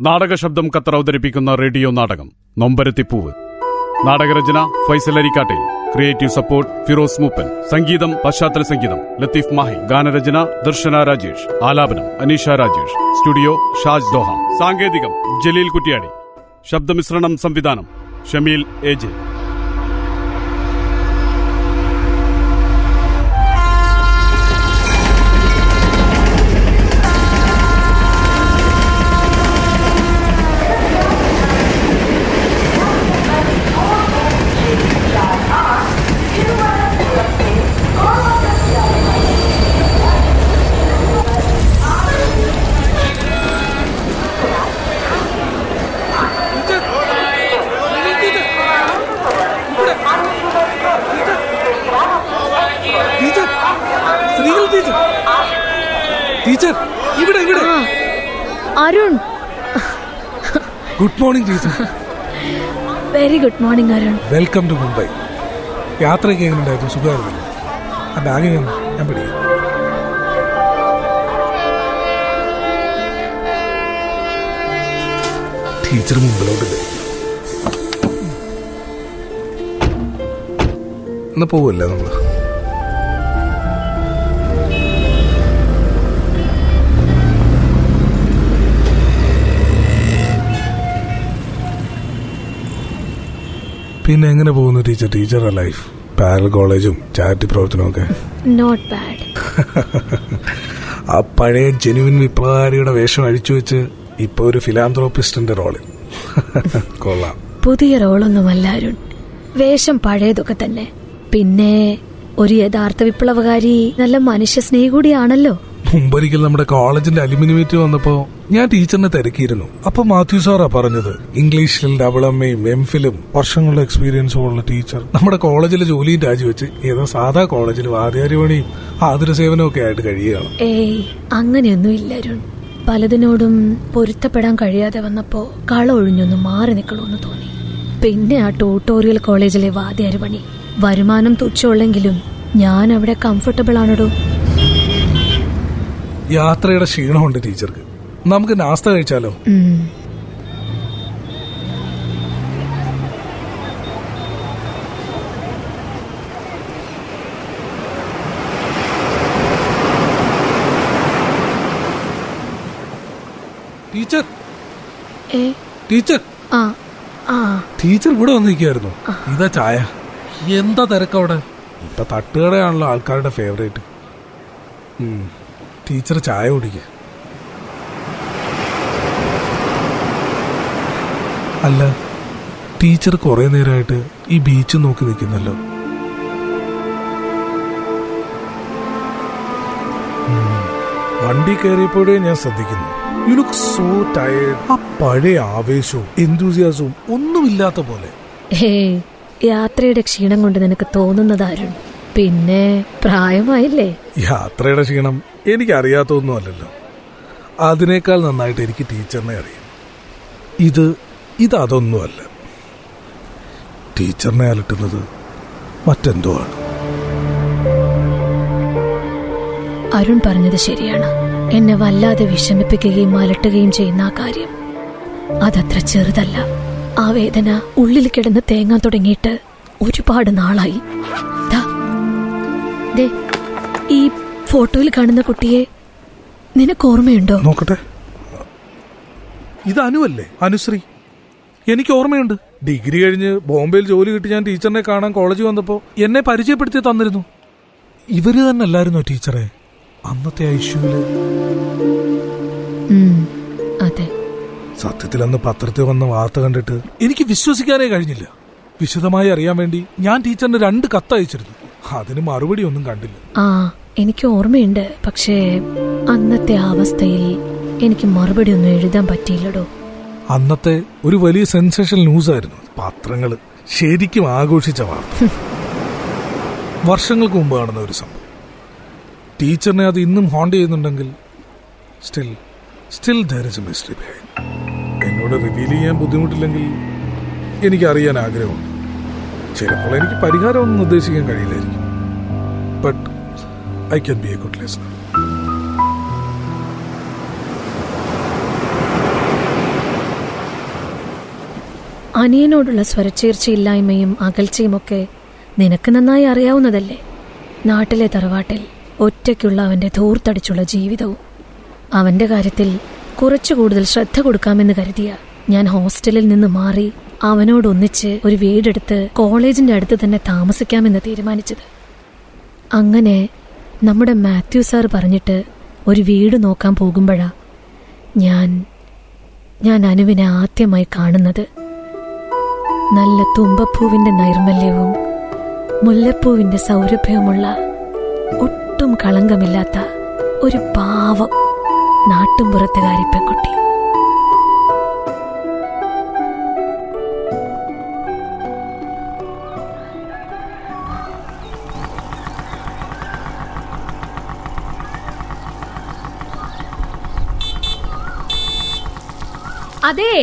നാടക ശബ്ദം ഖത്തർ അവതരിപ്പിക്കുന്ന റേഡിയോ നാടകം നൊമ്പരത്തിപ്പൂവ്. നാടകരചന Faisal Arikkattil. Creative support Firoz Moopan. സംഗീതം പശ്ചാത്തല സംഗീതം. ലത്തീഫ് മാഹി ഗാനരചന ദർശന രാജേഷ്. ആലാപനം Aneesha Rajesh. Studio Shaj Doha. സാങ്കേതികം Jaleel Kuttiyadi. ശബ്ദമിശ്രണം സംവിധാനം ഷമീൽ എ ജെ ടീച്ചർ സ്ത്രീകൾ ടീച്ചർ ടീച്ചർ ഇവിടെ ഇവിടെ. Arun. Good morning teacher. Very good morning Arun. Welcome to Mumbai. യാത്രയ്ക്ക് എങ്ങനെയുണ്ടായിരുന്നു? സുഖമായിരുന്നു? ആ ബാഗ് ഞാൻ ഞാൻ പിടിക്കാം. ടീച്ചർ മുമ്പിലോട്ടില്ലേ എന്നാ പോവല്ലേ നമ്മൾ? പിന്നെ എങ്ങനെ പോകുന്നു ടീച്ചർ? ടീച്ചറുടെ ലൈഫ് പാരൽ കോളേജും ചാരിറ്റി പ്രവർത്തനവും ഒക്കെ? നോട്ട് ബാഡ് ആ പഴയ ജെനുവിൻ വിപ്ലവകാരിയുടെ വേഷം അഴിച്ചു വെച്ച് ഇപ്പൊ ഒരു ഫിലാന്ത്രോപ്പിസ്റ്റിന്റെ റോളിൽ കൊള്ളാം. പുതിയ റോളൊന്നുമല്ല അരുൺ. വേഷം പഴയതൊക്കെ തന്നെ. പിന്നെ ഒരു യഥാർത്ഥ വിപ്ലവകാരി നല്ല മനുഷ്യ സ്നേഹി കൂടിയാണല്ലോ. മുമ്പൊരിക്കൽ നമ്മുടെ കോളേജിന്റെ അലുമിനിമേറ്റ് വന്നപ്പോ ഞാൻ ടീച്ചറിനെ തിരക്കിയിരുന്നു. അപ്പൊ മാത്യു സാറാ പറഞ്ഞത് ഇംഗ്ലീഷിൽ ഡബിൾ എമ്മയും എം ഫിലും വർഷങ്ങളുടെ എക്സ്പീരിയൻസും ഉള്ള ടീച്ചർ നമ്മുടെ കോളേജിലെ ജോലിയും രാജിവെച്ച് ഏതോ സാധാ കോളേജിൽ വാദ്യാരിപണിയും ആതുര സേവനവും ഒക്കെ ആയിട്ട് കഴിയുകയാണ്. ഏയ് അങ്ങനെയൊന്നും പലതിനോടും പൊരുത്തപ്പെടാൻ കഴിയാതെ വന്നപ്പോ കള ഒഴിഞ്ഞൊന്ന് മാറി നിൽക്കണമെന്ന് തോന്നി. പിന്നെ ആ ട്യൂട്ടോറിയൽ കോളേജിലെ വാദ്യാരിപണി വരുമാനം തുച്ഛമുള്ളെങ്കിലും ഞാൻ അവിടെ കംഫർട്ടബിൾ ആണടോ? യാത്രയുടെ ക്ഷീണമുണ്ട് ടീച്ചർക്ക്. നമുക്ക് നാസ്ത കഴിച്ചാലോ? ടീച്ചർ. ടീച്ചർ. ടീച്ചർ ഇവിടെ വന്നിരിക്കായിരുന്നു ഇതാ ചായ. എന്താ തിരക്കവിടെ? ഇപ്പൊ തട്ടുകടയാണല്ലോ ആൾക്കാരുടെ ഫേവറേറ്റ് ടീച്ചർ ചായ കുടിക്ക. അല്ല ടീച്ചർ കുറെ നേരമായിട്ട് ഈ ബീച്ച് നോക്കി നിൽക്കുന്നല്ലോ. വണ്ടി കയറിയപ്പോഴേ ഞാൻ ശ്രദ്ധിക്കുന്നു. യു ലുക്ക് സോ ടയേർഡ് ആ പഴയ ആവേശവും എന്തൂസിയാസവും ഒന്നുമില്ലാത്ത പോലെ. ഹേ യാത്രയുടെ ക്ഷീണം കൊണ്ട് നിനക്ക് തോന്നുന്നതാരും. പിന്നെ പ്രായമായില്ലേ? യാത്രയുടെ ക്ഷീണം എനിക്ക് അറിയാത്തൊന്നും അല്ലല്ലോ അതിനേക്കാൾ നന്നായിട്ട് എനിക്ക് ടീച്ചറിനെ അറിയാം. ഇത് ഇത് അതൊന്നുമല്ല. ടീച്ചറിനെ അലട്ടുന്നത് മറ്റെന്തോ ആണ്. അരുൺ പറഞ്ഞത് ശരിയാണ്. എന്നെ വല്ലാതെ വിഷമിപ്പിക്കുകയും അലട്ടുകയും ചെയ്യുന്ന ആ കാര്യം. അതത്ര ചെറുതല്ല. ആ വേദന ഉള്ളിൽ കിടന്ന് തേങ്ങാൻ തുടങ്ങിയിട്ട് ഒരുപാട് നാളായി. ഈ ഫോട്ടോയിൽ കാണുന്ന കുട്ടിയെ നിനക്ക് ഓർമ്മയുണ്ടോ? നോക്കട്ടെ. ഇത് അനുവല്ലേ അനുശ്രീ. എനിക്ക് ഓർമ്മയുണ്ട്. ഡിഗ്രി കഴിഞ്ഞ് ബോംബെയിൽ ജോലി കിട്ടി ഞാൻ ടീച്ചറിനെ കാണാൻ കോളേജിൽ വന്നപ്പോ എന്നെ പരിചയപ്പെടുത്തി തന്നിരുന്നു. ഇവർ തന്നെ അല്ലായിരുന്നോ ടീച്ചറെ? അന്നത്തെ ഐഷ്യൂൽ അതെ. സത്യത്തിൽ അന്ന് പത്രത്തിൽ വന്ന വാർത്ത കണ്ടിട്ട് എനിക്ക് വിശ്വസിക്കാനേ കഴിഞ്ഞില്ല. വിശദമായി അറിയാൻ വേണ്ടി ഞാൻ ടീച്ചറിന് രണ്ട് കത്ത് അയച്ചിരുന്നു അതിന് മറുപടി ഒന്നും കണ്ടില്ല. എനിക്ക് ഓർമ്മയുണ്ട് പക്ഷേ അന്നത്തെ അവസ്ഥയിൽ എനിക്ക് മറുപടി ഒന്നും എഴുതാൻ പറ്റിയില്ലടോ. അന്നത്തെ ഒരു വലിയ സെൻസേഷൻ ന്യൂസ് ആയിരുന്നു പത്രങ്ങൾ ശരിക്കും ആഘോഷിച്ച വാർത്ത. വർഷങ്ങൾക്ക് മുമ്പ് കാണുന്ന ഒരു സംഭവം. ടീച്ചറിനെ അത് ഇന്നും ഹോണ്ട് ചെയ്യുന്നുണ്ടെങ്കിൽ still still there is a mystery behind എന്നോട് റിവീൽ ചെയ്യാൻ ബുദ്ധിമുട്ടില്ലെങ്കിൽ എനിക്ക് അറിയാൻ ആഗ്രഹമുണ്ട്. ചിലപ്പോൾ എനിക്ക് പരിഹാരമൊന്നും നിർദ്ദേശിക്കാൻ കഴിയില്ലായിരിക്കും. I can be a good listener. അനിയനോടുള്ള സ്വരച്ചേർച്ചയില്ലായ്മയും അകൽച്ചയുമൊക്കെ നിനക്ക് നന്നായി അറിയാവുന്നതല്ലേ? നാട്ടിലെ തറവാട്ടിൽ ഒറ്റയ്ക്കുള്ള അവന്റെ ധൂർത്തടിച്ചുള്ള ജീവിതവും. അവന്റെ കാര്യത്തിൽ കുറച്ചു കൂടുതൽ ശ്രദ്ധ കൊടുക്കാമെന്ന് കരുതിയ ഞാൻ ഹോസ്റ്റലിൽ നിന്ന് മാറി അവനോടൊന്നിച്ച് ഒരു വീടെടുത്ത് കോളേജിന്റെ അടുത്ത് തന്നെ താമസിക്കാമെന്ന് തീരുമാനിച്ചത്. അങ്ങനെ നമ്മുടെ മാത്യു സാർ പറഞ്ഞിട്ട് ഒരു വീട് നോക്കാൻ പോകുമ്പോഴാ ഞാൻ ഞാൻ അനുവിനെ ആദ്യമായി കാണുന്നത്. നല്ല തുമ്പപ്പൂവിന്റെ നൈർമല്യവും മുല്ലപ്പൂവിന്റെ സൗരഭ്യവുമുള്ള ഒട്ടും കളങ്കമില്ലാത്ത ഒരു പാവം നാട്ടുംപുറത്തുകാരി പെൺകുട്ടി. അതെ.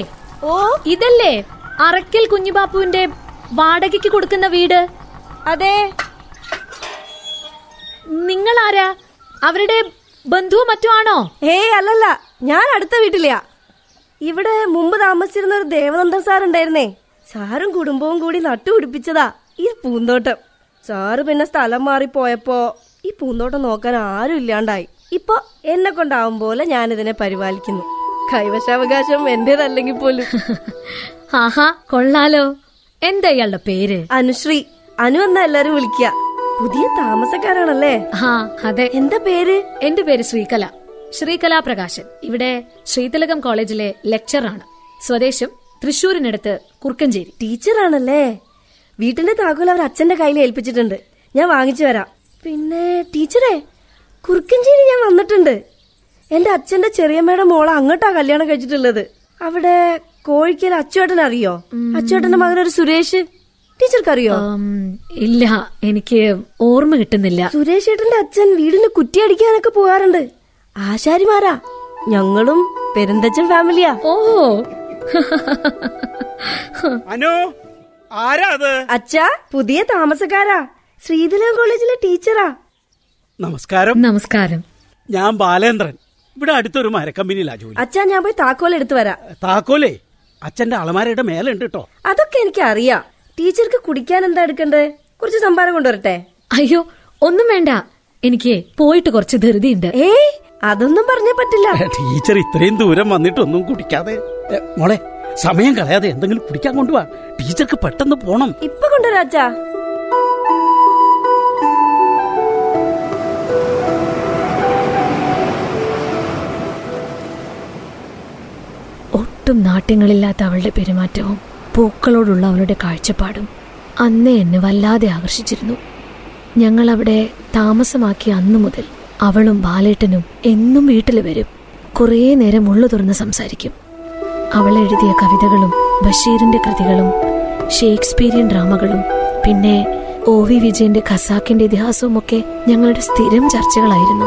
ഓ ഇതല്ലേ അറക്കൽ കുഞ്ഞുബാപ്പുവിന്റെ വാടകയ്ക്ക് കൊടുക്കുന്ന വീട്? അതെ. നിങ്ങൾ ആരാ അവരുടെ ബന്ധുവോ മറ്റോ ആണോ? ഏയ് അല്ലല്ല. ഞാൻ അടുത്ത വീട്ടിലെയാ. ഇവിടെ മുമ്പ് താമസിച്ചിരുന്ന ഒരു ദേവനന്ദൻ സാർ ഉണ്ടായിരുന്നേ സാറും കുടുംബവും കൂടി നട്ടുപിടിപ്പിച്ചതാ ഈ പൂന്തോട്ടം. സാറ് പിന്നെ സ്ഥലം മാറിപ്പോയപ്പോ ഈ പൂന്തോട്ടം നോക്കാൻ ആരും ഇല്ലാണ്ടായി ഇപ്പൊ എന്നെ കൊണ്ടാവും പോലെ ഞാനിതിനെ പരിപാലിക്കുന്നു. കൈവശാവകാശം എന്റേതല്ലെങ്കിൽ പോലും. ആഹാ കൊള്ളാലോ. എന്താ ഇയാളുടെ പേര്? അനുശ്രീ. അനു എന്നാ എല്ലാരും വിളിക്കുക പുതിയ താമസക്കാരാണല്ലേ? ആ അതെ. എന്താ പേര്? എന്റെ പേര് ശ്രീകല. ശ്രീകലാ പ്രകാശൻ. ഇവിടെ ശ്രീതലകം കോളേജിലെ ലെക്ചറാണ്. സ്വദേശം തൃശൂരിനടുത്ത് കുറുക്കഞ്ചേരി. ടീച്ചറാണല്ലേ? വീട്ടിന്റെ താക്കോൽ അവർ അച്ഛന്റെ കയ്യിൽ ഏൽപ്പിച്ചിട്ടുണ്ട്. ഞാൻ വാങ്ങിച്ചു വരാം. പിന്നെ ടീച്ചറെ കുറുക്കഞ്ചേരി ഞാൻ വന്നിട്ടുണ്ട്. എന്റെ അച്ഛന്റെ ചെറിയമ്മയുടെ മോളെ അങ്ങോട്ടാ കല്യാണം കഴിച്ചിട്ടുള്ളത്. അവിടെ കോഴിക്കൽ അച്ചുവേട്ടൻ അറിയോ അച്ചുവേട്ടന്റെ മകനൊരു സുരേഷ്. ടീച്ചർക്ക് അറിയോ ഇല്ല എനിക്ക് ഓർമ്മ കിട്ടുന്നില്ല. സുരേഷ് ഏട്ടന്റെ അച്ഛൻ വീടിന് കുറ്റിയടിക്കാനൊക്കെ പോകാറുണ്ട്. ആശാരിമാരാ. ഞങ്ങളും പെരുന്തച്ഛൻ ഫാമിലിയാ. ഓ. അനു ആരാ അത്? അച്ഛാ പുതിയ താമസക്കാരാ. ശ്രീധരൻ കോളേജിലെ ടീച്ചറാ. നമസ്കാരം. നമസ്കാരം. ഞാൻ ബാലേന്ദ്രൻ. ഇവിടെ അടുത്തൊരു മരക്കമ്പനിയിലാ ജോലി. അച്ഛാ ഞാൻ പോയി താക്കോൽ എടുത്തു വരാം. താക്കോലേ? അച്ഛന്റെ അളമാരയുടെ മേലുണ്ട് കേട്ടോ അതൊക്കെ എനിക്ക് അറിയാം ടീച്ചർക്ക് കുടിക്കാൻ എന്താ എടുക്കണ്ടേ? കുറച്ച് സംഭാരം കൊണ്ടുവരട്ടെ? അയ്യോ ഒന്നും വേണ്ട. എനിക്ക് പോയിട്ട് കുറച്ച് ധൃതിയുണ്ട്. ഏ അതൊന്നും പറഞ്ഞേ പറ്റില്ല. ടീച്ചർ ഇത്രയും ദൂരം വന്നിട്ടൊന്നും കുടിക്കാതെ. മോളെ സമയം കളയാതെ എന്തെങ്കിലും കുടിക്കാൻ കൊണ്ടുപോവാ ടീച്ചർക്ക് പെട്ടെന്ന് പോണം. ഇപ്പൊ കൊണ്ടുവരാ ഒട്ടും നാട്യങ്ങളില്ലാത്ത അവളുടെ പെരുമാറ്റവും പൂക്കളോടുള്ള അവളുടെ കാഴ്ചപ്പാടും അന്നേ എന്നെ വല്ലാതെ ആകർഷിച്ചിരുന്നു. ഞങ്ങൾ അവിടെ താമസമാക്കിയ അന്നു മുതൽ അവളും ബാലേട്ടനും എന്നും വീട്ടിൽ വരും. കുറേ നേരം ഉള്ളു തുറന്ന് സംസാരിക്കും. അവൾ എഴുതിയ കവിതകളും ബഷീറിന്റെ കൃതികളും ഷേക്സ്പീരിയൻ ഡ്രാമകളും പിന്നെ ഒ വി വിജയന്റെ ഖസാക്കിന്റെ ഇതിഹാസവും ഒക്കെ ഞങ്ങളുടെ സ്ഥിരം ചർച്ചകളായിരുന്നു.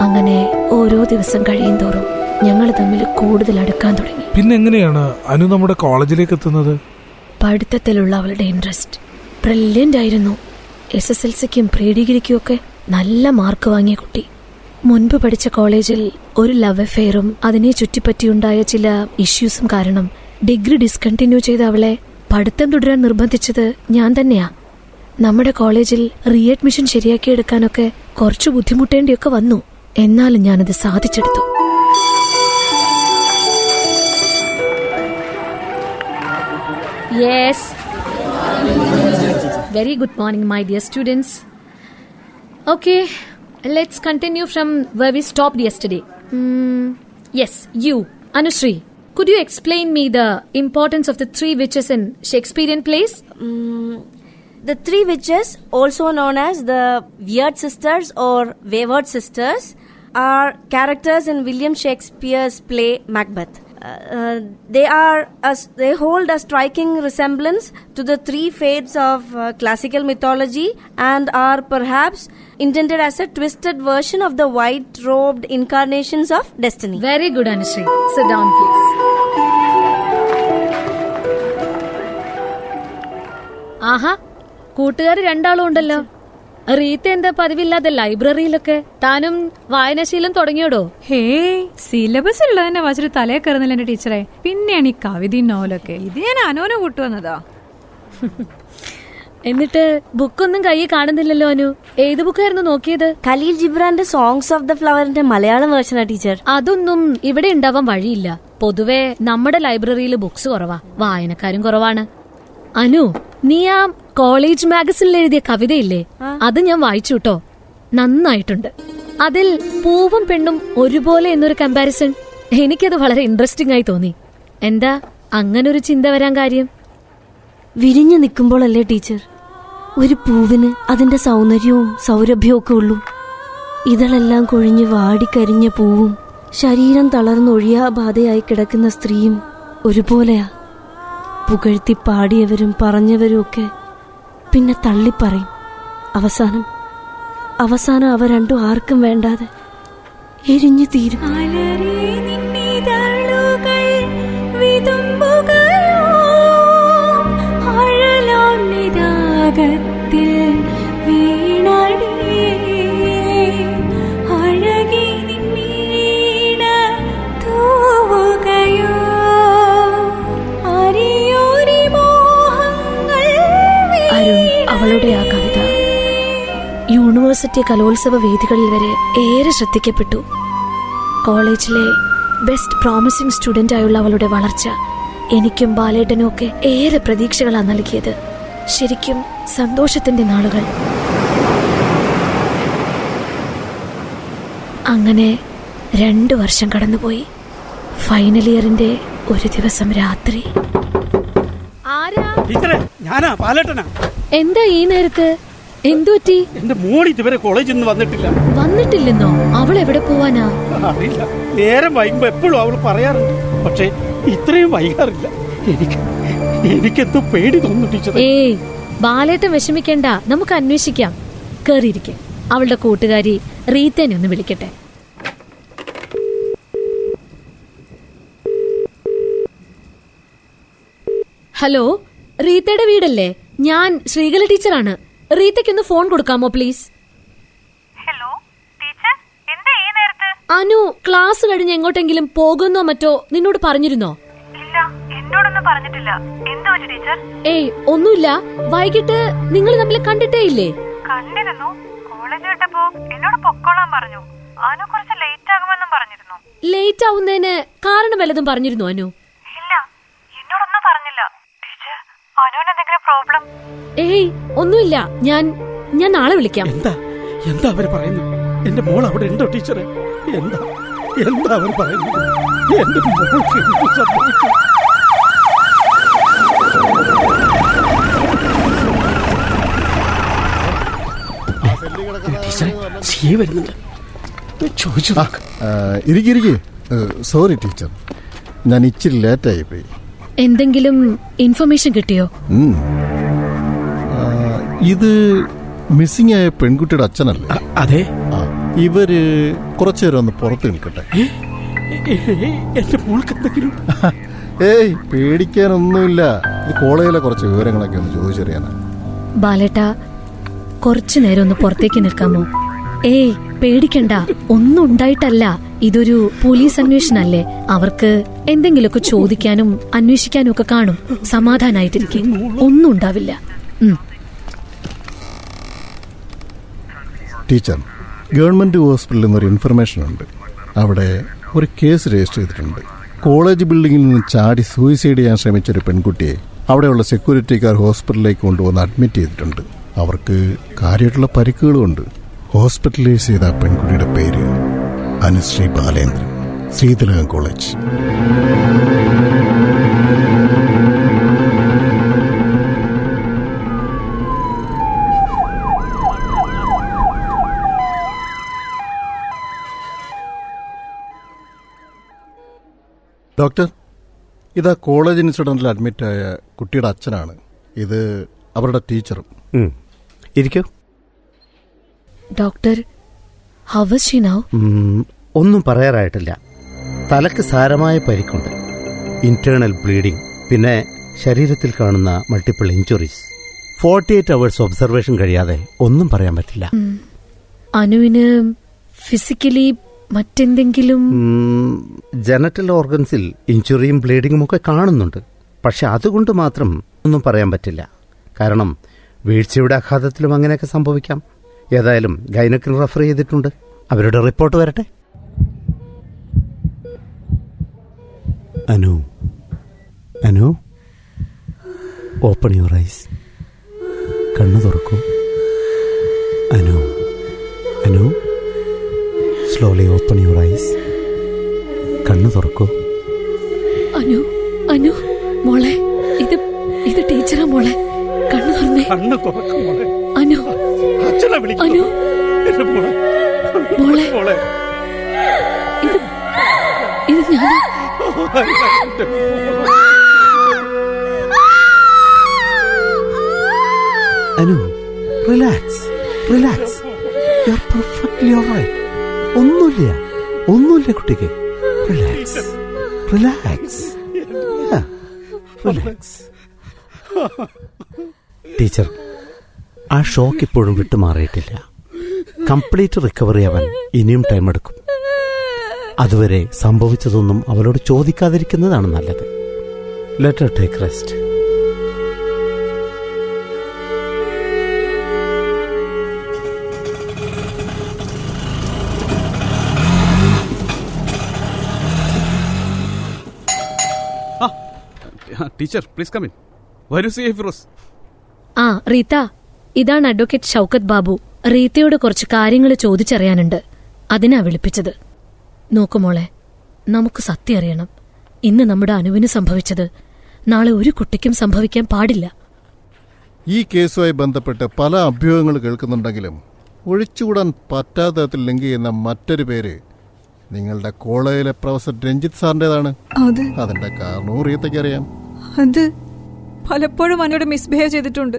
അങ്ങനെ ഓരോ ദിവസം കഴിയും തോറും ഞങ്ങൾ തമ്മിൽ കൂടുതൽ അടുക്കാൻ തുടങ്ങി. പിന്നെ എങ്ങനെയാണ് അനു നമ്മുടെ കോളേജിലേക്ക് എത്തുന്നത്? പഠിത്തത്തിലുള്ള അവളുടെ ഇൻട്രസ്റ്റ് ബ്രില്യന്റ് ആയിരുന്നു. എസ് എസ് എൽ സിക്കും പ്രീ ഡിഗ്രിക്കും ഒക്കെ നല്ല മാർക്ക് വാങ്ങിയ കുട്ടി. മുൻപ് പഠിച്ച കോളേജിൽ ഒരു ലവ് അഫെയറും അതിനെ ചുറ്റിപ്പറ്റിയുണ്ടായ ചില ഇഷ്യൂസും കാരണം ഡിഗ്രി ഡിസ്കണ്ടിന്യൂ ചെയ്ത അവളെ പഠിത്തം തുടരാൻ നിർബന്ധിച്ചത് ഞാൻ തന്നെയാ. നമ്മുടെ കോളേജിൽ റീ അഡ്മിഷൻ ശരിയാക്കിയെടുക്കാനൊക്കെ കുറച്ച് ബുദ്ധിമുട്ടേണ്ടിയൊക്കെ വന്നു. എന്നാലും ഞാനത് സാധിച്ചെടുത്തു. Yes. Very good morning, my dear students. Okay, let's continue from where we stopped yesterday. Hmm, yes, you, Anushree. Could you explain me the importance of the three witches in Shakespearean plays? The three witches, also known as the Weird Sisters or Wayward Sisters, are characters in William Shakespeare's play Macbeth. Uh, uh, they are as they hold a striking resemblance to the three fates of uh, classical mythology and are perhaps intended as a twisted version of the white-robed incarnations of destiny. Very good, Anushree. Sit down, please. ആഹാ കൂട്ടുകാർ രണ്ടാളും ഉണ്ടല്ലോ റീത്ത എന്താ പതിവില്ലാതെ ലൈബ്രറിയിലൊക്കെ? താനും വായനാശീലം തുടങ്ങിയോടോ? ഹേ syllabus ഉള്ളത് തന്നെ വായിച്ചിട്ട് തലേ കയറുന്നില്ല എന്റെ ടീച്ചറെ. പിന്നെയാണ് ഈ കവിതയും നോവലൊക്കെ. ഇത് ഞാൻ അനോനെ കൂട്ടുവന്നതാ എന്നിട്ട് ബുക്കൊന്നും കയ്യിൽ കാണുന്നില്ലല്ലോ അനു. ഏത് ബുക്കായിരുന്നു നോക്കിയത്? ഖലീൽ ജിബ്രാന്റെ സോങ്സ് ഓഫ് ദ ഫ്ലവറിന്റെ മലയാളം വേർഷനാ ടീച്ചർ. അതൊന്നും ഇവിടെ ഉണ്ടാവാൻ വഴിയില്ല. പൊതുവേ നമ്മുടെ ലൈബ്രറിയിൽ ബുക്സ് കുറവാ. വായനക്കാരും കുറവാണ്. അനു നീ ആ കോളേജ് മാഗസിനിൽ എഴുതിയ കവിതയില്ലേ? അത് ഞാൻ വായിച്ചു കേട്ടോ നന്നായിട്ടുണ്ട്. അതിൽ പൂവും പെണ്ണും ഒരുപോലെ എന്നൊരു കമ്പാരിസൺ എനിക്കത് വളരെ ഇൻട്രസ്റ്റിംഗ് ആയി തോന്നി. എന്താ അങ്ങനെ ഒരു ചിന്ത വരാൻ കാര്യം? വിരിഞ്ഞു നിൽക്കുമ്പോഴല്ലേ ടീച്ചർ? ഒരു പൂവിന് അതിന്റെ സൗന്ദര്യവും സൗരഭ്യവും ഒക്കെ ഉള്ളൂ. ഇതളെല്ലാം കൊഴിഞ്ഞ് വാടിക്കരിഞ്ഞ പൂവും ശരീരം തളർന്നൊഴിയാബാധയായി കിടക്കുന്ന സ്ത്രീയും ഒരുപോലെയാ. പുകഴ്ത്തി പാടിയവരും പറഞ്ഞവരും ഒക്കെ പിന്നെ തള്ളിപ്പറയും അവസാനം അവസാനം അവ രണ്ടും ആർക്കും വേണ്ടാതെ എരിഞ്ഞു തീരും. അരുൺ യൂണിവേഴ്സിറ്റി കലോത്സവ വേദികളിൽ വരെ ഏറെ ശ്രദ്ധിക്കപ്പെട്ടു. കോളേജിലെ ബെസ്റ്റ് പ്രോമിസിംഗ് സ്റ്റുഡന്റ് ആയുള്ള അവളുടെ വളർച്ച എനിക്കും ബാലേട്ടനും ഒക്കെ ഏറെ പ്രതീക്ഷകളാണ് നൽകിയത്. ശരിക്കും സന്തോഷത്തിന്റെ നാളുകൾ. അങ്ങനെ രണ്ടു വർഷം കടന്നുപോയി. ഫൈനൽ ഇയറിന്റെ ഒരു ദിവസം രാത്രി. ആരാ? ഞാനാ പാലേട്ടനാ എന്താ ഈ നേരത്ത്? എന്തുപറ്റി? എന്റെ മോൾ ഇതുവരെ കോളേജിൽ നിന്ന് വന്നിട്ടില്ല. വന്നിട്ടില്ലെന്നോ? അവൾ എവിടെ പോവാനാ? അറിയില്ല. നേരം വൈകുമ്പോ എപ്പോഴും അവൾ പറയാറുണ്ട്. പക്ഷേ ഇത്രയും വൈകാറില്ല. എനിക്ക് എനിക്കെന്തോ പേടി തോന്നുന്നു ടീച്ചറെ. ഏയ് ബാലേട്ടൻ വിഷമിക്കണ്ട. നമുക്ക് അന്വേഷിക്കാം. കേറിയിരിക്കെ. അവളുടെ കൂട്ടുകാരി റീത്തേനെ ഒന്ന് വിളിക്കട്ടെ. ഹലോ റീത്തയുടെ വീടല്ലേ? ഞാൻ ശ്രീകല ടീച്ചറാണ്. റീത്തയ്ക്കൊന്ന് ഫോൺ കൊടുക്കാമോ പ്ലീസ്? ഹലോ ടീച്ചർ എന്താ ഈ നേരത്ത്? അനു ക്ലാസ് കഴിഞ്ഞ് എങ്ങോട്ടെങ്കിലും പോകുന്നോ മറ്റോ നിന്നോട് പറഞ്ഞിരുന്നോ? ഇല്ല എന്നോടൊന്നും പറഞ്ഞിട്ടില്ല. എന്താ പറ്റി ടീച്ചർ? ഏയ് ഒന്നുമില്ല. വൈകിട്ട് നിങ്ങൾ തമ്മിൽ കണ്ടിട്ടേ ഇല്ലേ കണ്ടിരുന്നു. കോളേജ് വിട്ടപ്പോ എന്നോട് പൊക്കോളാൻ പറഞ്ഞു. അനു കുറച്ച് ലേറ്റ് ആകുമെന്നും പറഞ്ഞിരുന്നു. ലേറ്റ് ആവുന്നതിന് കാരണം വല്ലതും പറഞ്ഞിരുന്നു അനു ഇല്ല എന്നോടൊന്നും പറഞ്ഞില്ല ടീച്ചർ അനുവിന് എന്തെങ്കിലും പ്രോബ്ലം ഏയ് ഒന്നുമില്ല. ഞാൻ ഞാൻ നാളെ വിളിക്കാം. എന്താ? എന്താ അവർ പറയുന്നത്? എന്റെ മോൾ അവിടെ ഉണ്ടോ ടീച്ചറെ? എന്താ? എന്താ അവർ പറയുന്നത്? എന്റെ മോൾക്ക് എന്ത് സംഭവിച്ചു? ടീച്ചറെ വരുന്നുണ്ട്. ചോദിച്ചു സോറി ടീച്ചർ. ഞാൻ ഇച്ചിരി ലേറ്റായി പോയി എന്തെങ്കിലും ഇൻഫർമേഷൻ കിട്ടിയോ? ആ, ഇത് മിസ്സിംഗ് ആയ പെൺകുട്ടിയുടെ അച്ഛനല്ലേ? അതെ. ഇവർ കുറച്ചു നേരം ഒന്ന് പുറത്ത് നിൽക്കട്ടെ. ഏയ് പേടിക്കാനൊന്നുമില്ല. ഇത് കോളേജിലെ കുറച്ച് വിവരങ്ങളൊക്കെ ഒന്ന് ചോദിച്ചറിയാനാ. ബാലേട്ട കുറച്ചു നേരം ഒന്ന് പുറത്തേക്ക് നിൽക്കാമോ? ഏയ് പേടിക്കണ്ട. ഒന്നും ഉണ്ടായിട്ടല്ല. ഇതൊരു പോലീസ് അന്വേഷണല്ലേ? അവർക്ക് എന്തെങ്കിലുമൊക്കെ ചോദിക്കാനും അന്വേഷിക്കാനും ഒക്കെ കാണും. സമാധാനായിട്ടിരിക്കും. ഒന്നും ഉണ്ടാവില്ല. ടീച്ചർ ഗവൺമെന്റ് ഹോസ്പിറ്റലിൽ നിന്നൊരു ഇൻഫർമേഷൻ ഉണ്ട്. അവിടെ ഒരു കേസ് രജിസ്റ്റർ ചെയ്തിട്ടുണ്ട്. കോളേജ് ബിൽഡിങ്ങിൽ നിന്ന് ചാടി സൂയിസൈഡ് ചെയ്യാൻ ശ്രമിച്ച ഒരു പെൺകുട്ടിയെ അവിടെയുള്ള സെക്യൂരിറ്റിക്കാർ ഹോസ്പിറ്റലിലേക്ക് കൊണ്ടുവന്ന് അഡ്മിറ്റ് ചെയ്തിട്ടുണ്ട്. അവർക്ക് കാര്യമായിട്ടുള്ള പരിക്കുകളുമുണ്ട്. ഹോസ്പിറ്റലൈസ് ചെയ്ത പെൺകുട്ടിയുടെ പേര് അനുശ്രീ ബാലേന്ദ്രൻ ശ്രീതിലകം കോളേജ്. ഡോക്ടർ ഇതാ കോളേജ് ഇൻസിഡന്റിൽ അഡ്മിറ്റായ കുട്ടിയുടെ അച്ഛനാണ്. ഇത് അവരുടെ ടീച്ചറും. ഇരിക്കൂ. ഡോക്ടർ ഒന്നും പറയാറായിട്ടില്ല. തലക്ക് സാരമായ പരിക്കുണ്ട്. ഇന്റേണൽ ബ്ലീഡിംഗ് പിന്നെ ശരീരത്തിൽ കാണുന്ന multiple injuries forty eight hours observation കഴിയാതെ ഒന്നും പറയാൻ പറ്റില്ല. അനുവിന് ഫിസിക്കലി മറ്റെന്തെങ്കിലും? ജനറ്റൽ ഓർഗൻസിൽ ഇഞ്ചുറിയും ബ്ലീഡിങ്ങും ഒക്കെ കാണുന്നുണ്ട്. പക്ഷെ അതുകൊണ്ട് മാത്രം ഒന്നും പറയാൻ പറ്റില്ല. കാരണം വീഴ്ചയുടെ ആഘാതത്തിലും അങ്ങനെയൊക്കെ സംഭവിക്കാം. ഏതായാലും ഗൈനക്കിന് റെഫർ ചെയ്തിട്ടുണ്ട്. അവരുടെ റിപ്പോർട്ട് വരട്ടെ. Anu. Anu. Open your eyes. കണ്ണു തുറക്കൂ. Anu. Anu. Slowly open your eyes. കണ്ണു തുറക്കൂ. അനു. അനു. മോളെ ഇത് ഇത് ടീച്ചറാ മോളെ. കണ്ണു തുറന്നേ. കണ്ണു തുറക്കും മോളെ. അനു അച്ഛനെ വിളിക്കുന്നു അനു. എന്റെ മോളെ മോളെ. മോളെ. ഇത് ഇത് ഞാനാ. Anu relax relax you are perfectly all right ഒന്നുമില്ല ഒന്നുമില്ല കുട്ടിക്ക്. റിലാക്സ് റിലാക്സ് റിലാക്സ് ടീച്ചർ ആ ഷോക്ക് ഇപ്പോഴും വിട്ടുമാറിയിട്ടില്ല. കംപ്ലീറ്റ് റിക്കവറി അവൻ ഇനിയും ടൈം എടുക്കും. അതുവരെ സംഭവിച്ചതൊന്നും അവളോട് ചോദിക്കാതിരിക്കുന്നതാണ് നല്ലത്. Let her take rest teacher please come in വരൂ സി ഫിറോസ്. ആ റീത്ത. ഇതാണ് അഡ്വക്കേറ്റ് ഷൗക്കത്ത് ബാബു റീത്തയോട് കുറച്ച് കാര്യങ്ങൾ ചോദിച്ചറിയാനുണ്ട്. അതിനാ വിളിപ്പിച്ചത്. നോക്കു മോളെ നമുക്ക് സത്യം അറിയണം. ഇന്ന് നമ്മുടെ അനുവിന് സംഭവിച്ചത് നാളെ ഒരു കുട്ടിക്കും സംഭവിക്കാൻ പാടില്ല. ഈ കേസുമായി ബന്ധപ്പെട്ട് പല അഭ്യൂഹങ്ങൾ കേൾക്കുന്നുണ്ടെങ്കിലും ഒഴിച്ചുകൂടാൻ പറ്റാത്ത തരത്തിൽ ലിങ്ക് ചെയ്യുന്ന മറ്റൊരു പേര് നിങ്ങളുടെ കോളേജിലെ പ്രൊഫസർ രഞ്ജിത്ത് സാറിന്റെതാണ് അത് അതിന്റെ കാരണവും റീത്തയ്ക്ക് അറിയാം. അത് പലപ്പോഴും അവനോട് മിസ്ബിഹേവ് ചെയ്തിട്ടുണ്ട്.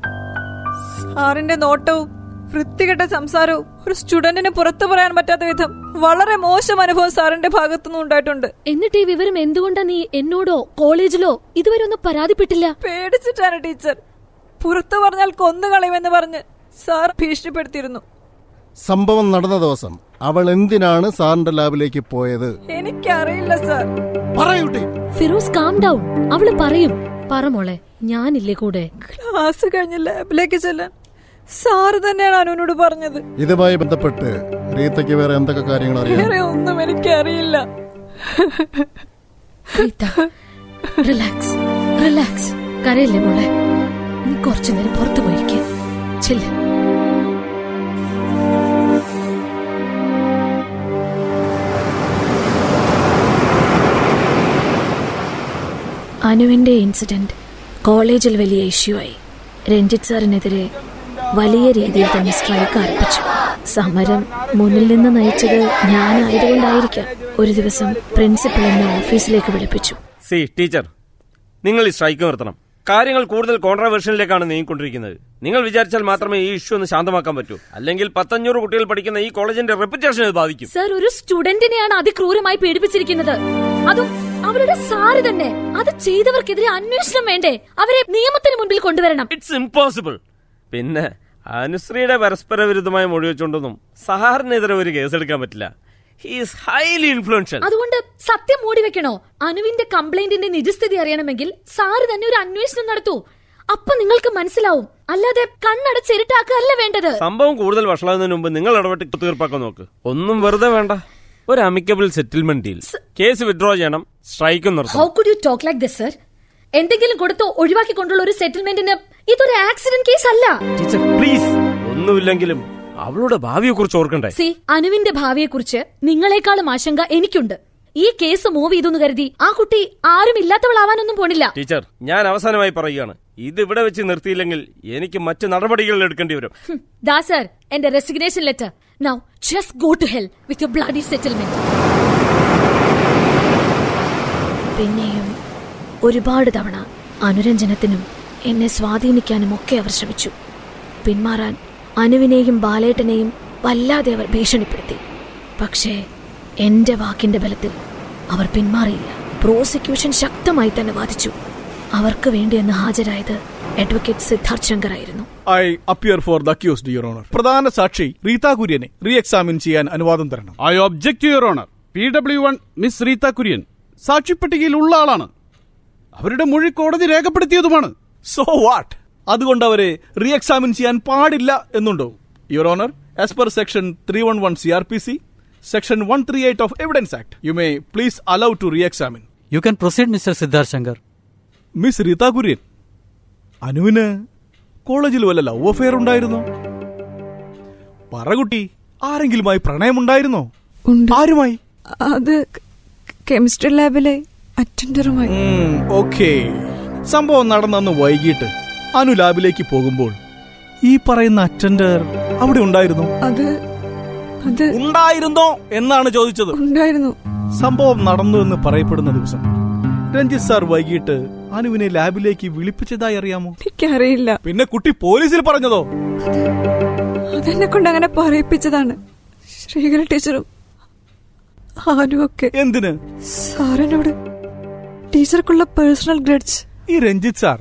സാറിന്റെ നോട്ടവും വൃത്തികെട്ട സംസാരവും ഒരു സ്റ്റുഡന്റിന് പുറത്തു പറയാൻ പറ്റാത്ത വിധം വളരെ മോശം അനുഭവം സാറിന്റെ ഭാഗത്തുനിന്നും ഉണ്ടായിട്ടുണ്ട്. എന്നിട്ട് ഈ വിവരം എന്തുകൊണ്ടാ നീ എന്നോടോ കോളേജിലോ ഇതുവരെ ഒന്നും പരാതിപ്പെട്ടില്ല? പേടിച്ചിട്ടാണ് ടീച്ചർ. പുറത്തു പറഞ്ഞാൽ കൊന്നു കളയുമെന്ന് പറഞ്ഞ് സാർ ഭീഷണിപ്പെടുത്തിയിരുന്നു. സംഭവം നടന്ന ദിവസം അവൾ എന്തിനാണ് സാറിന്റെ ലാബിലേക്ക് പോയത്? എനിക്കറിയില്ല സാർ. പറയൂട്ടെ ഫിറോസ് കാം ഡൗൺ അവൾ പറയും പറ മോളെ ഞാനില്ലേ കൂടെ? ക്ലാസ് കഴിഞ്ഞ് ലാബിലേക്ക് ചെല്ലാൻ സാറ് തന്നെയാണ് അനുവിനോട് പറഞ്ഞത്. ഇതുമായി ബന്ധപ്പെട്ട് റീത്തയ്ക്ക് വേറെ എന്തൊക്കെ കാര്യങ്ങൾ അറിയാം? വേറെ ഒന്നും എനിക്ക് അറിയില്ല റിലാക്സ് റിലാക്സ് കരയില്ലേ മോളെ? നീ കുറച്ചു നേരം പുറത്തു പോയിരിക്കും. ചെല്ല്. അനുവിന്റെ ഇൻസിഡന്റ് കോളേജിൽ വലിയ ഇഷ്യൂ ആയി. രഞ്ജിത് സാറിനെതിരെ വലിയ രീതിയിൽ തന്നെ സ്ട്രൈക്ക് ആരംഭിച്ചു. സമരം മുന്നിൽ നിന്ന് നയിച്ചത് ഞാനായതുകൊണ്ടായിരിക്കാം. ഒരു ദിവസം പ്രിൻസിപ്പൽ എന്നെ ഓഫീസിലേക്ക് വിളിപ്പിച്ചു. സി ടീച്ചർ നിങ്ങൾ ഈ സ്ട്രൈക്ക് നിർത്തണം. കാര്യങ്ങൾ കൂടുതൽ കോൺട്രവേഴ്ഷനിലേക്കാണ് നീങ്ങിക്കൊണ്ടിരിക്കുന്നത്. നിങ്ങൾ വിചാരിച്ചാൽ മാത്രമേ ഈ ഇഷ്യൂ ഒന്ന് ശാന്തമാക്കാൻ പറ്റൂ. അല്ലെങ്കിൽ പത്തഞ്ഞൂറ് കുട്ടികൾ പഠിക്കുന്ന ഈ കോളേജിന്റെ റെപ്യൂട്ടേഷൻ ഇത് ബാധിക്കും. സർ ഒരു സ്റ്റുഡന്റിനെയാണ് അതിക്രൂരമായി പീഡിപ്പിച്ചിരിക്കുന്നത്. അതും അവരുടെ സാറ് തന്നെ. അത് ചെയ്തവർക്കെതിരെ അന്വേഷണം വേണ്ടേ? അവരെ നിയമത്തിന് മുൻപിൽ കൊണ്ടുവരണം. ഇറ്റ്സ് ഇമ്പോസിബിൾ പിന്നെ അനുശ്രീയുടെ പരസ്പര വിരുദ്ധമായ മൊഴി വെച്ചുകൊണ്ടൊന്നും സഹാറിനെതിരെ ഒരു കേസ് എടുക്കാൻ പറ്റില്ല ഹീസ് ഹൈലി ഇൻഫ്ലുവൻഷ്യൽ അതുകൊണ്ട് സത്യം മൂടി വെക്കണോ? അനുവിന്റെ കംപ്ലൈന്റിന്റെ നിജസ്ഥിതി അറിയണമെങ്കിൽ സാറ് തന്നെ ഒരു അന്വേഷണം നടത്തൂ. അപ്പൊ നിങ്ങൾക്ക് മനസ്സിലാവും. അല്ലാതെ കണ്ണടച്ചിരുട്ടാക്കല്ല വേണ്ടത്. സംഭവം കൂടുതൽ വഷളാകുന്നതിന് മുമ്പ് നിങ്ങൾ ഇടപെട്ട് തീർപ്പാക്കാൻ നോക്ക്. ഒന്നും വെറുതെ വേണ്ട. ഒരു amicable settlement deal case withdraw ചെയ്യണം. സ്ട്രൈക്കും ഹൗ നിർത്തണം. Could you talk like this sir എന്തെങ്കിലും കൊടുത്തോ ഒഴിവാക്കിക്കൊണ്ടുള്ള ഒരു സെറ്റിൽമെന്റിന് ഇതൊരു ആക്സിഡന്റ് കേസ് അല്ല ടീച്ചർ പ്ലീസ്. ഒന്നുമില്ലെങ്കിലും അവളുടെ ഭാവിയെ കുറിച്ച് ഓർക്കണ്ടേ? സി അനുവിന്റെ ഭാവിയെ കുറിച്ച് നിങ്ങളെക്കാളും ആശങ്ക എനിക്കുണ്ട്. ഈ കേസ് മൂവ് ചെയ്തെന്ന് കരുതി ആ കുട്ടി ആരും ഇല്ലാത്തവളാവാനൊന്നും പോണില്ല. ടീച്ചർ ഞാൻ അവസാനമായി പറയുകയാണ്. ഇത് ഇവിടെ വെച്ച് നിർത്തിയില്ലെങ്കിൽ എനിക്ക് മറ്റു നടപടികൾ എടുക്കേണ്ടി വരും. ദാസർ ദാ സർ എന്റെ resignation letter now just go to hell with your bloody settlement പിന്നെയും ഒരുപാട് തവണ അനുരഞ്ജനത്തിനും എന്നെ സ്വാധീനിക്കാനും ഒക്കെ അവർ ശ്രമിച്ചു. പിന്മാറാൻ അനുവിനെയും ബാലേട്ടനെയും വല്ലാതെ അവർ ഭീഷണിപ്പെടുത്തി. പക്ഷേ എന്റെ വാക്കിന്റെ ബലത്തിൽ അവർ പിന്മാറിയില്ല. പ്രോസിക്യൂഷൻ ശക്തമായി തന്നെ വാദിച്ചു. അവർക്ക് വേണ്ടി എന്ന് ഹാജരായത് അഡ്വക്കേറ്റ് സിദ്ധാർത്ഥ് ശങ്കർ ആയിരുന്നു. I appear for the accused your honour. പ്രധാന സാക്ഷി റീത കുര്യനെ റീ എക്സാമിൻ ചെയ്യാൻ അനുവാദം തരണം. I object your honour. P W one miss Reetha Kurian. സാക്ഷിപ്പട്ടികയിൽ ഉള്ള ആളാണ്. അവരുടെ മൊഴി കോടതി രേഖപ്പെടുത്തിയതുമാണ്. സോ വാട്ട് അതുകൊണ്ട് അവരെ റീ എക്സാമിൻ ചെയ്യാൻ പാടില്ല എന്നുണ്ടോ? Your honour as per section three one one C R P C section one three eight of evidence act you may please allow to reexamine you can proceed mister Siddharth Shankar miss Reetha Kurian അനുവിന് കോളേജിൽ വല്ല love affair ഉണ്ടായിരുന്നോ? പറകുട്ടി ആരെങ്കിലുമായി പ്രണയമുണ്ടായിരുന്നോ? ഉണ്ട്. ആരുമായി? അത് chemistry ലാബിലെ അറ്റൻഡറുമായി okay. സംഭവം നടന്നന്ന് വൈകിട്ട് അനു ലാബിലേക്ക് പോകുമ്പോൾ ഈ പറയുന്ന അറ്റൻഡർ അവിടെ ഉണ്ടായിരുന്നു? അത് അത് ഉണ്ടായിരുന്നോ എന്നാണ് ചോദിച്ചത്. ഉണ്ടായിരുന്നു. സംഭവം നടന്നു എന്ന് പറയപ്പെടുന്ന ദിവസം രഞ്ജിത്ത് സാർ വൈകിട്ട് അനുവിനെ ലാബിലേക്ക് വിളിപ്പിച്ചതായി അറിയാമോ? എനിക്കറിയില്ല പിന്നെ കുട്ടി പോലീസിൽ പറഞ്ഞതോ? അതെന്നെ കൊണ്ട് അങ്ങനെ പറയിപ്പിച്ചതാണ്. ശ്രീകല ടീച്ചറും ആരുമൊക്കെ എന്തിന്? സാറിനോട് ടീച്ചർക്കുള്ള പേഴ്സണൽ ഗ്രഡ്സ്. ഈ Ranjith sir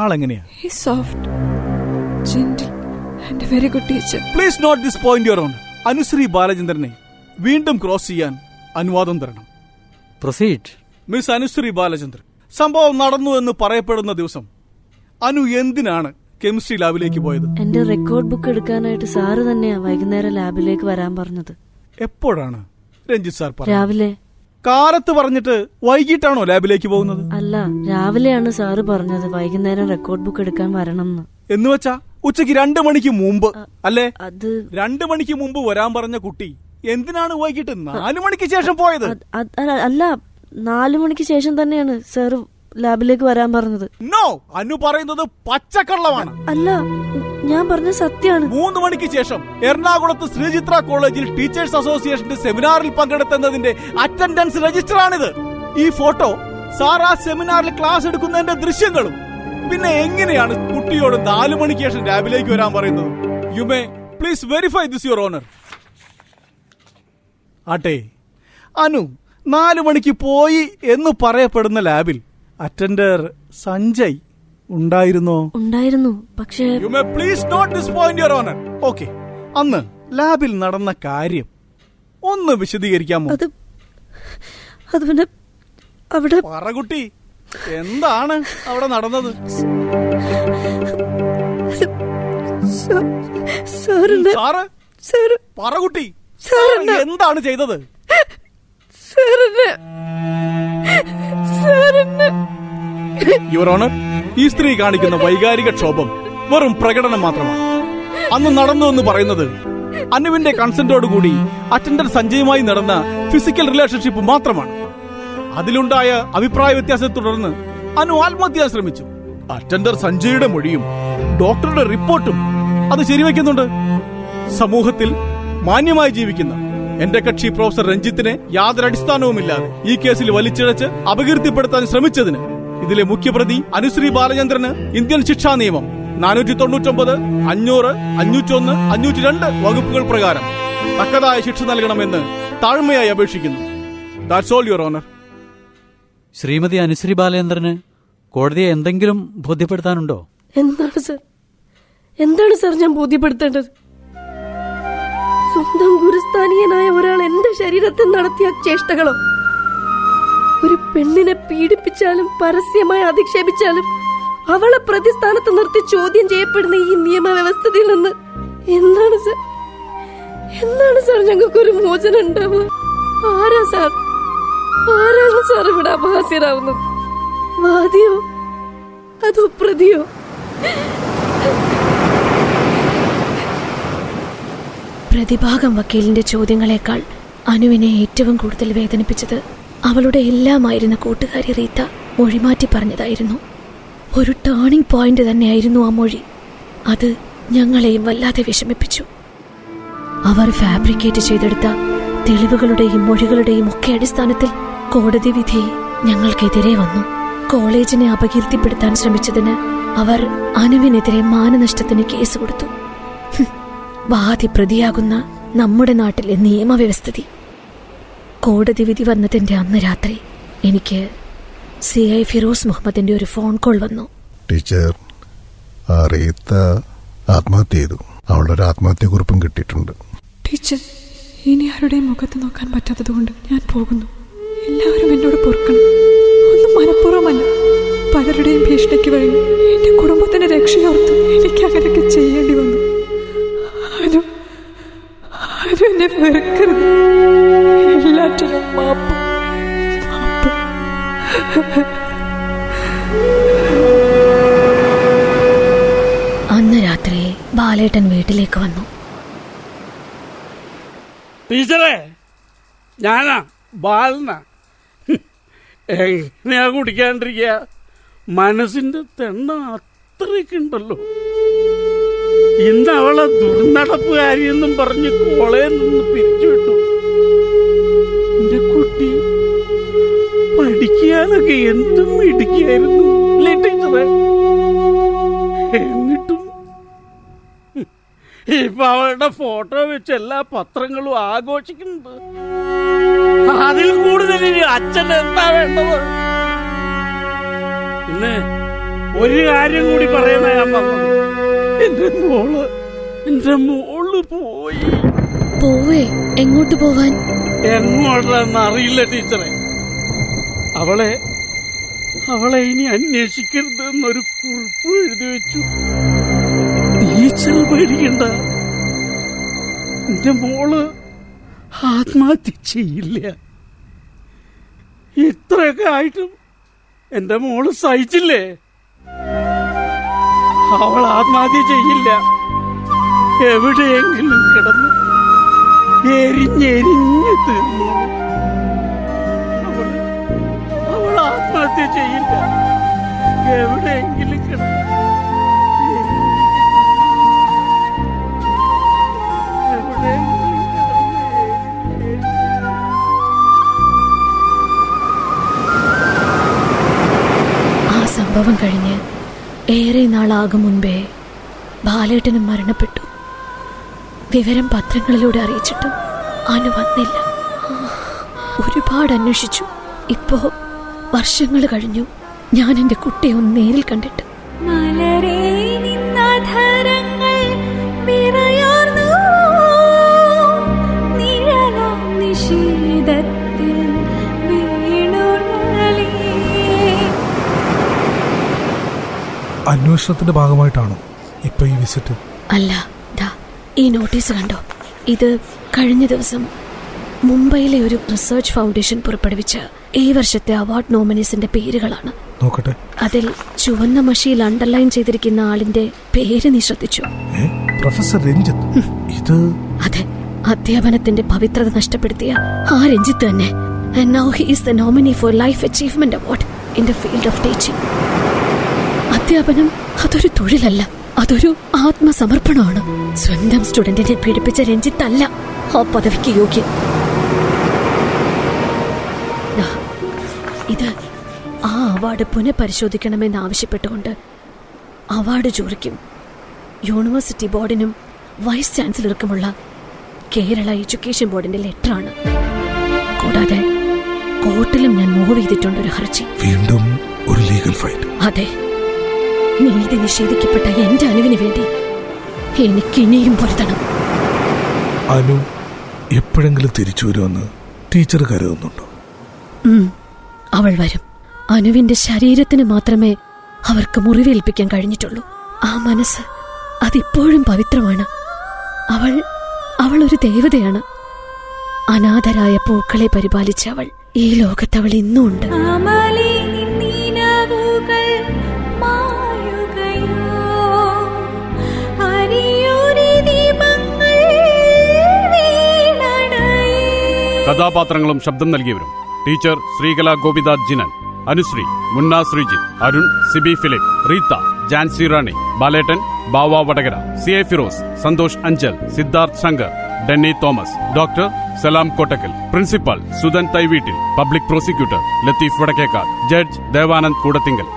ആളെങ്ങനെയാ? Soft gentle and very good teacher please note this point your honour Anushree ബാലചന്ദ്രനെ വീണ്ടും ക്രോസ് ചെയ്യാൻ അനുവാദം തരണം. പ്രൊസീഡ് മിസ് അനുശ്രീ ബാലചന്ദ്രൻ സംഭവം നടന്നു എന്ന് പറയപ്പെടുന്ന ദിവസം അനു എന്തിനാണ് കെമിസ്ട്രി ലാബിലേക്ക് പോയത്? എന്റെ റെക്കോർഡ് ബുക്ക് എടുക്കാനായിട്ട് സാറ് തന്നെയാ വൈകുന്നേരം ലാബിലേക്ക് വരാൻ പറഞ്ഞത്. എപ്പോഴാണ് രഞ്ജിത്ത് സാർ പറഞ്ഞത്? രാവിലെ കാലത്ത് പറഞ്ഞിട്ട് വൈകിട്ടാണോ ലാബിലേക്ക് പോകുന്നത്? അല്ല രാവിലെയാണ് സാറ് പറഞ്ഞത് വൈകുന്നേരം റെക്കോർഡ് ബുക്ക് എടുക്കാൻ വരണം എന്ന്. എന്ന് വെച്ചാ ഉച്ചയ്ക്ക് രണ്ടു മണിക്ക് മുമ്പ് അല്ലേ? അത് രണ്ടു മണിക്ക് മുമ്പ് വരാൻ പറഞ്ഞ കുട്ടി എന്തിനാണ് വൈകിട്ട് നാലു മണിക്ക് ശേഷം പോയത്? അല്ല- അല്ല നാലു മണിക്ക് ശേഷം തന്നെയാണ് സാറ് ലാബിലേക്ക് വരാൻ പറഞ്ഞത്. നോ അനു പറയുന്നത് പച്ചക്കള്ളമാണ്. അല്ല ഞാൻ പറഞ്ഞ സത്യമാണ് മൂന്ന് മണിക്ക് ശേഷം എറണാകുളത്ത് ശ്രീചിത്ര കോളേജിൽ ടീച്ചേഴ്സ് അസോസിയേഷന്റെ സെമിനാറിൽ പങ്കെടുത്തതിന്റെ അറ്റൻഡൻസ് രജിസ്റ്റർ ആണിത് ഈ ഫോട്ടോ സാർ ആ സെമിനാറിൽ ക്ലാസ് എടുക്കുന്നതിന്റെ ദൃശ്യങ്ങളും. പിന്നെ എങ്ങനെയാണ് കുട്ടിയോട് നാലു മണിക്ക് ശേഷം ലാബിലേക്ക് വരാൻ പറയുന്നത്? You may please verify this your honour ആട്ടെ അനു നാലു മണിക്ക് പോയി എന്ന് പറയപ്പെടുന്ന ലാബിൽ അറ്റൻഡർ സഞ്ജയ് ഉണ്ടായിരുന്നോ? ഉണ്ടായിരുന്നു. പക്ഷേ you may please note this point your honour okay. അന്ന് ലാബിൽ നടന്ന കാര്യം ഒന്ന് വിശദീകരിക്കാമോ? അത് അത് പിന്നെ അവിടെ പറകുട്ടി എന്താണ് അവിടെ നടന്നത്? സാറ് സാറ് പറകുട്ടി എന്താണ് ചെയ്തത്? സാറിന്റെ യുവർ ഈ സ്ത്രീ കാണിക്കുന്ന വൈകാരിക ക്ഷോഭം വെറും പ്രകടനം മാത്രമാണ്. അന്ന് നടന്നു എന്ന് പറയുന്നത് അനുവിന്റെ കൺസെന്റോടുകൂടി അറ്റൻഡർ സഞ്ജയുമായി നടന്ന ഫിസിക്കൽ റിലേഷൻഷിപ്പ് മാത്രമാണ്. അതിലുണ്ടായ അഭിപ്രായ വ്യത്യാസത്തെ തുടർന്ന് അനു ആത്മഹത്യ ശ്രമിച്ചു. അറ്റൻഡർ സഞ്ജയുടെ മൊഴിയും ഡോക്ടറുടെ റിപ്പോർട്ടും അത് ശരിവെക്കുന്നുണ്ട്. സമൂഹത്തിൽ മാന്യമായി ജീവിക്കുന്ന എന്റെ കക്ഷി പ്രൊഫസർ രഞ്ജിത്തിനെ യാതൊരു അടിസ്ഥാനവുമില്ലാതെ ഈ കേസിൽ വലിച്ചിഴച്ച് അപകീർത്തിപ്പെടുത്താൻ ശ്രമിച്ചതിന് ഇതിലെ മുഖ്യപ്രതി അനുശ്രീ ബാലചന്ദ്രന് ഇന്ത്യൻ ശിക്ഷാ നിയമം നാനൂറ്റി തൊണ്ണൂറ്റൊമ്പത് അഞ്ഞൂറ് അഞ്ഞൂറ്റി ഒന്ന് അഞ്ഞൂറ്റി രണ്ട് വകുപ്പുകൾ പ്രകാരം തക്കതായ ശിക്ഷ നൽകണമെന്ന് താഴ്മയായി അപേക്ഷിക്കുന്നു. That's all your honour Shrimati Anushree ബാലേന്ദ്രന് കോടതിയെ എന്തെങ്കിലും ബോധ്യപ്പെടുത്താനുണ്ടോ? എന്താണ് സർ? എന്താണ് സർ ഞാൻ ബോധ്യപ്പെടുത്തേണ്ടത്? സ്വന്തം ഗുരുസ്ഥാനീയനായ ഒരാൾ എന്റെ ശരീരത്തിൽ നടത്തിയ ചേഷ്ടകളോ? ഒരു പെണ്ണിനെ പീഡിപ്പിച്ചാലും പരസ്യമായി അധിക്ഷേപിച്ചാലും അവളെ പ്രതിസ്ഥാനത്ത് നിർത്തി ചോദ്യം ചെയ്യപ്പെടുന്ന ഈ നിയമവ്യവസ്ഥയിൽ നിന്ന് എന്താണ് സർ? എന്താണ് സാർ ഞങ്ങൾക്ക് ഒരു മോചനം ഉണ്ടാവുക? ആരാ സാർ? ആരാണ് സാർ ഇവിടെ അപഹാസ്യരാവുന്നത്? വാദിയോ? അതോ പ്രതിയോ? പ്രതിഭാഗം വക്കീലിന്റെ ചോദ്യങ്ങളെക്കാൾ അനുവിനെ ഏറ്റവും കൂടുതൽ വേദനിപ്പിച്ചത് അവളുടെ എല്ലാമായിരുന്ന കൂട്ടുകാരി റീത്ത മൊഴിമാറ്റി പറഞ്ഞതായിരുന്നു. ഒരു ടേണിംഗ് പോയിന്റ് തന്നെയായിരുന്നു ആ മൊഴി. അത് ഞങ്ങളെയും വല്ലാതെ വിഷമിപ്പിച്ചു. അവർ ഫാബ്രിക്കേറ്റ് ചെയ്തെടുത്ത തെളിവുകളുടെയും മൊഴികളുടെയും ഒക്കെ അടിസ്ഥാനത്തിൽ കോടതി വിധി ഞങ്ങൾക്കെതിരെ വന്നു. കോളേജിനെ അപകീർത്തിപ്പെടുത്താൻ ശ്രമിച്ചതിന് അവർ അനുവിനെതിരെ മാനനഷ്ടത്തിന് കേസ് കൊടുത്തു. വാദി പ്രതിയാകുന്ന നമ്മുടെ നാട്ടിലെ നിയമവ്യവസ്ഥിതി. കോടതി വിധി വന്നതിന്റെ അന്ന് രാത്രി എനിക്ക് സി ഐ ഫിറോസ് മുഹമ്മദിന്റെ ഒരു ഫോൺ കോൾ വന്നു. ടീച്ചർ റീത്ത ആത്മഹത്യ ചെയ്തു. അവളുടെ ഒരു ആത്മഹത്യക്കുറിപ്പും കിട്ടിയിട്ടുണ്ട്. ടീച്ചർ ഇനി ആരുടെയും മുഖത്ത് നോക്കാൻ പറ്റാത്തതുകൊണ്ട് ഞാൻ പോകുന്നു. എല്ലാവരും എന്നോട് പൊറുക്കണം. ഒന്നും മനഃപൂർവമല്ല. പലരുടെയും ഭീഷണിക്ക് വഴങ്ങി എന്റെ കുടുംബത്തിന്റെ രക്ഷയോർത്ത് എനിക്ക് അങ്ങനെയൊക്കെ ചെയ്യേണ്ടി വന്നു. വെറുക്കരുത് എല്ലാറ്റിനും മാപ്പ്. മാപ്പ്. അന്ന് രാത്രി ബാലേട്ടൻ വീട്ടിലേക്ക് വന്നു. ടീച്ചറെ ഞാനാ ബാലന. എങ്ങനെയാ കുടിക്കാണ്ടിരിക്കുക? മനസ്സിന്റെ തെണ്ണ അത്രയ്ക്കുണ്ടല്ലോ ഇന്ന് അവളെ ദുർനടപ്പുകാരിയെന്നും പറഞ്ഞ് കോളേ നിന്ന് പിരിച്ചുവിട്ടു. എന്റെ കുട്ടി പഠിക്കാനൊക്കെ എന്തും ടീച്ചറെ? എന്നിട്ടും ഇപ്പൊ അവളുടെ ഫോട്ടോ വെച്ച് എല്ലാ പത്രങ്ങളും ആഘോഷിക്കുന്നത് അതിൽ കൂടുതൽ അച്ഛൻ എന്താ വേണ്ടത്? പിന്നെ ഒരു കാര്യം കൂടി പറയുന്ന ഞാൻ പറഞ്ഞത് എന്റെ മോൾ എന്റെ മോൾ പോയി. പോവേ എങ്ങോട്ട് പോവാൻ? എങ്ങോട്ടാന്ന് അറിയില്ല ടീച്ചറെ. അവളെ അവളെ ഇനി അന്വേഷിക്കരുത് എന്നൊരു കുറിപ്പ് എഴുതി വെച്ചു. ടീച്ചർ പേടിക്കണ്ട. എന്റെ മോൾ ആത്മഹത്യ ചെയ്യില്ല. ഇത്രയൊക്കെ ആയിട്ടും എന്റെ മോൾ സഹിച്ചില്ലേ? അവൾ ആത്മഹത്യ ചെയ്യില്ല. എവിടെയെങ്കിലും കിടന്ന് എരിഞ്ഞെരിഞ്ഞ് തീർന്നു അവൾ അവൾ ആത്മഹത്യ ചെയ്യില്ല. എവിടെയെങ്കിലും എവിടെയെങ്കിലും നാളാകും മുൻപേ ബാലേട്ടനും മരണപ്പെട്ടു. വിവരം പത്രങ്ങളിലൂടെ അറിയിച്ചിട്ടും അനു വന്നില്ല. ഒരുപാട് അന്വേഷിച്ചു. ഇപ്പോ വർഷങ്ങൾ കഴിഞ്ഞു. ഞാൻ എന്റെ കുട്ടിയെ ഒന്ന് നേരിൽ കണ്ടിട്ട്. മലരേ നിന്നധരങ്ങൾ അന്വേഷണത്തിന്റെ ഭാഗമായിട്ടാണോ ഇപ്പൊ ഈ വിസിറ്റ്? അല്ല ദാ ഈ നോട്ടീസ് കണ്ടോ? ഇത് കഴിഞ്ഞ ദിവസം മുംബൈയിലെ ഒരു റിസർച്ച് ഫൗണ്ടേഷൻ പുറപ്പെടുവിച്ച ഈ വർഷത്തെ അവാർഡ് നോമിനീസിന്റെ പേരുകളാണ്. നോക്കട്ടെ. അതിൽ ചുവന്ന മഷിയിൽ അണ്ടർലൈൻ ചെയ്തിരിക്കുന്ന ആളിന്റെ പേര് നീ ശ്രദ്ധിച്ചു? പ്രൊഫസർ രഞ്ജിത്ത്. ഇത് അതെ അധ്യാപനത്തിന്റെ പവിത്രത നഷ്ടപ്പെടുത്തിയ ആ രഞ്ജിത്ത് തന്നെ. Now he is is nominee for life achievement award in in field of teaching. അധ്യാപനം അതൊരു തൊഴിലല്ല. അതൊരു ആത്മസമർപ്പണമാണ്. സ്വന്തം സ്റ്റുഡന്റിനെ പീഡിപ്പിച്ച രഞ്ജിത്ത് അല്ല ആ പദവിക്ക് യോഗ്യൻ. ഇത് ആ അവാർഡ് പുനഃപരിശോധിക്കണമെന്ന് ആവശ്യപ്പെട്ടുകൊണ്ട് അവാർഡ് ജൂറിക്കും യൂണിവേഴ്സിറ്റി ബോർഡിനും വൈസ് ചാൻസലർക്കുമുള്ള കേരള എഡ്യൂക്കേഷൻ ബോർഡിന്റെ ലെറ്ററാണ്. കൂടാതെ കോർട്ടിലും ഞാൻ മൂവ് ചെയ്തിട്ടുണ്ട് ഒരു ഹർജി. വീണ്ടും ഒരു ലീഗൽ ഫൈറ്റ് അതെ. നീതി നിഷേധിക്കപ്പെട്ട എന്റെ അനുവിന് വേണ്ടി എനിക്ക് ഇനിയും പൊരുത്തണം അനു എപ്പോഴെങ്കിലും തിരിച്ചു വരുമെന്ന് ടീച്ചർ കരുതുന്നുണ്ടോ? അവൾ വരും. അനുവിന്റെ ശരീരത്തിന് മാത്രമേ അവർക്ക് മുറിവേൽപ്പിക്കാൻ കഴിഞ്ഞിട്ടുള്ളൂ. ആ മനസ്സ് അതിപ്പോഴും പവിത്രമാണ്. അവൾ അവൾ ഒരു ദേവതയാണ്. അനാഥരായ പൂക്കളെ പരിപാലിച്ച അവൾ ഈ ലോകത്ത് അവൾ ഇന്നും ഉണ്ട് കഥാപാത്രങ്ങളും ശബ്ദം നൽകിയവരും. Teacher Sreekala Gopitha Jinan Anushree Munna Sreejith Arun Sibi Philip Reetha Jancy Rani Balettan Bava Vadakara C A Firoz Santhosh Anchal Siddharth Shankar Denny Thomas doctor Salam Kottakkal principal Sudhan Thaiveettil public prosecutor Latheef Vadakkekad judge Devanand Koodathinkal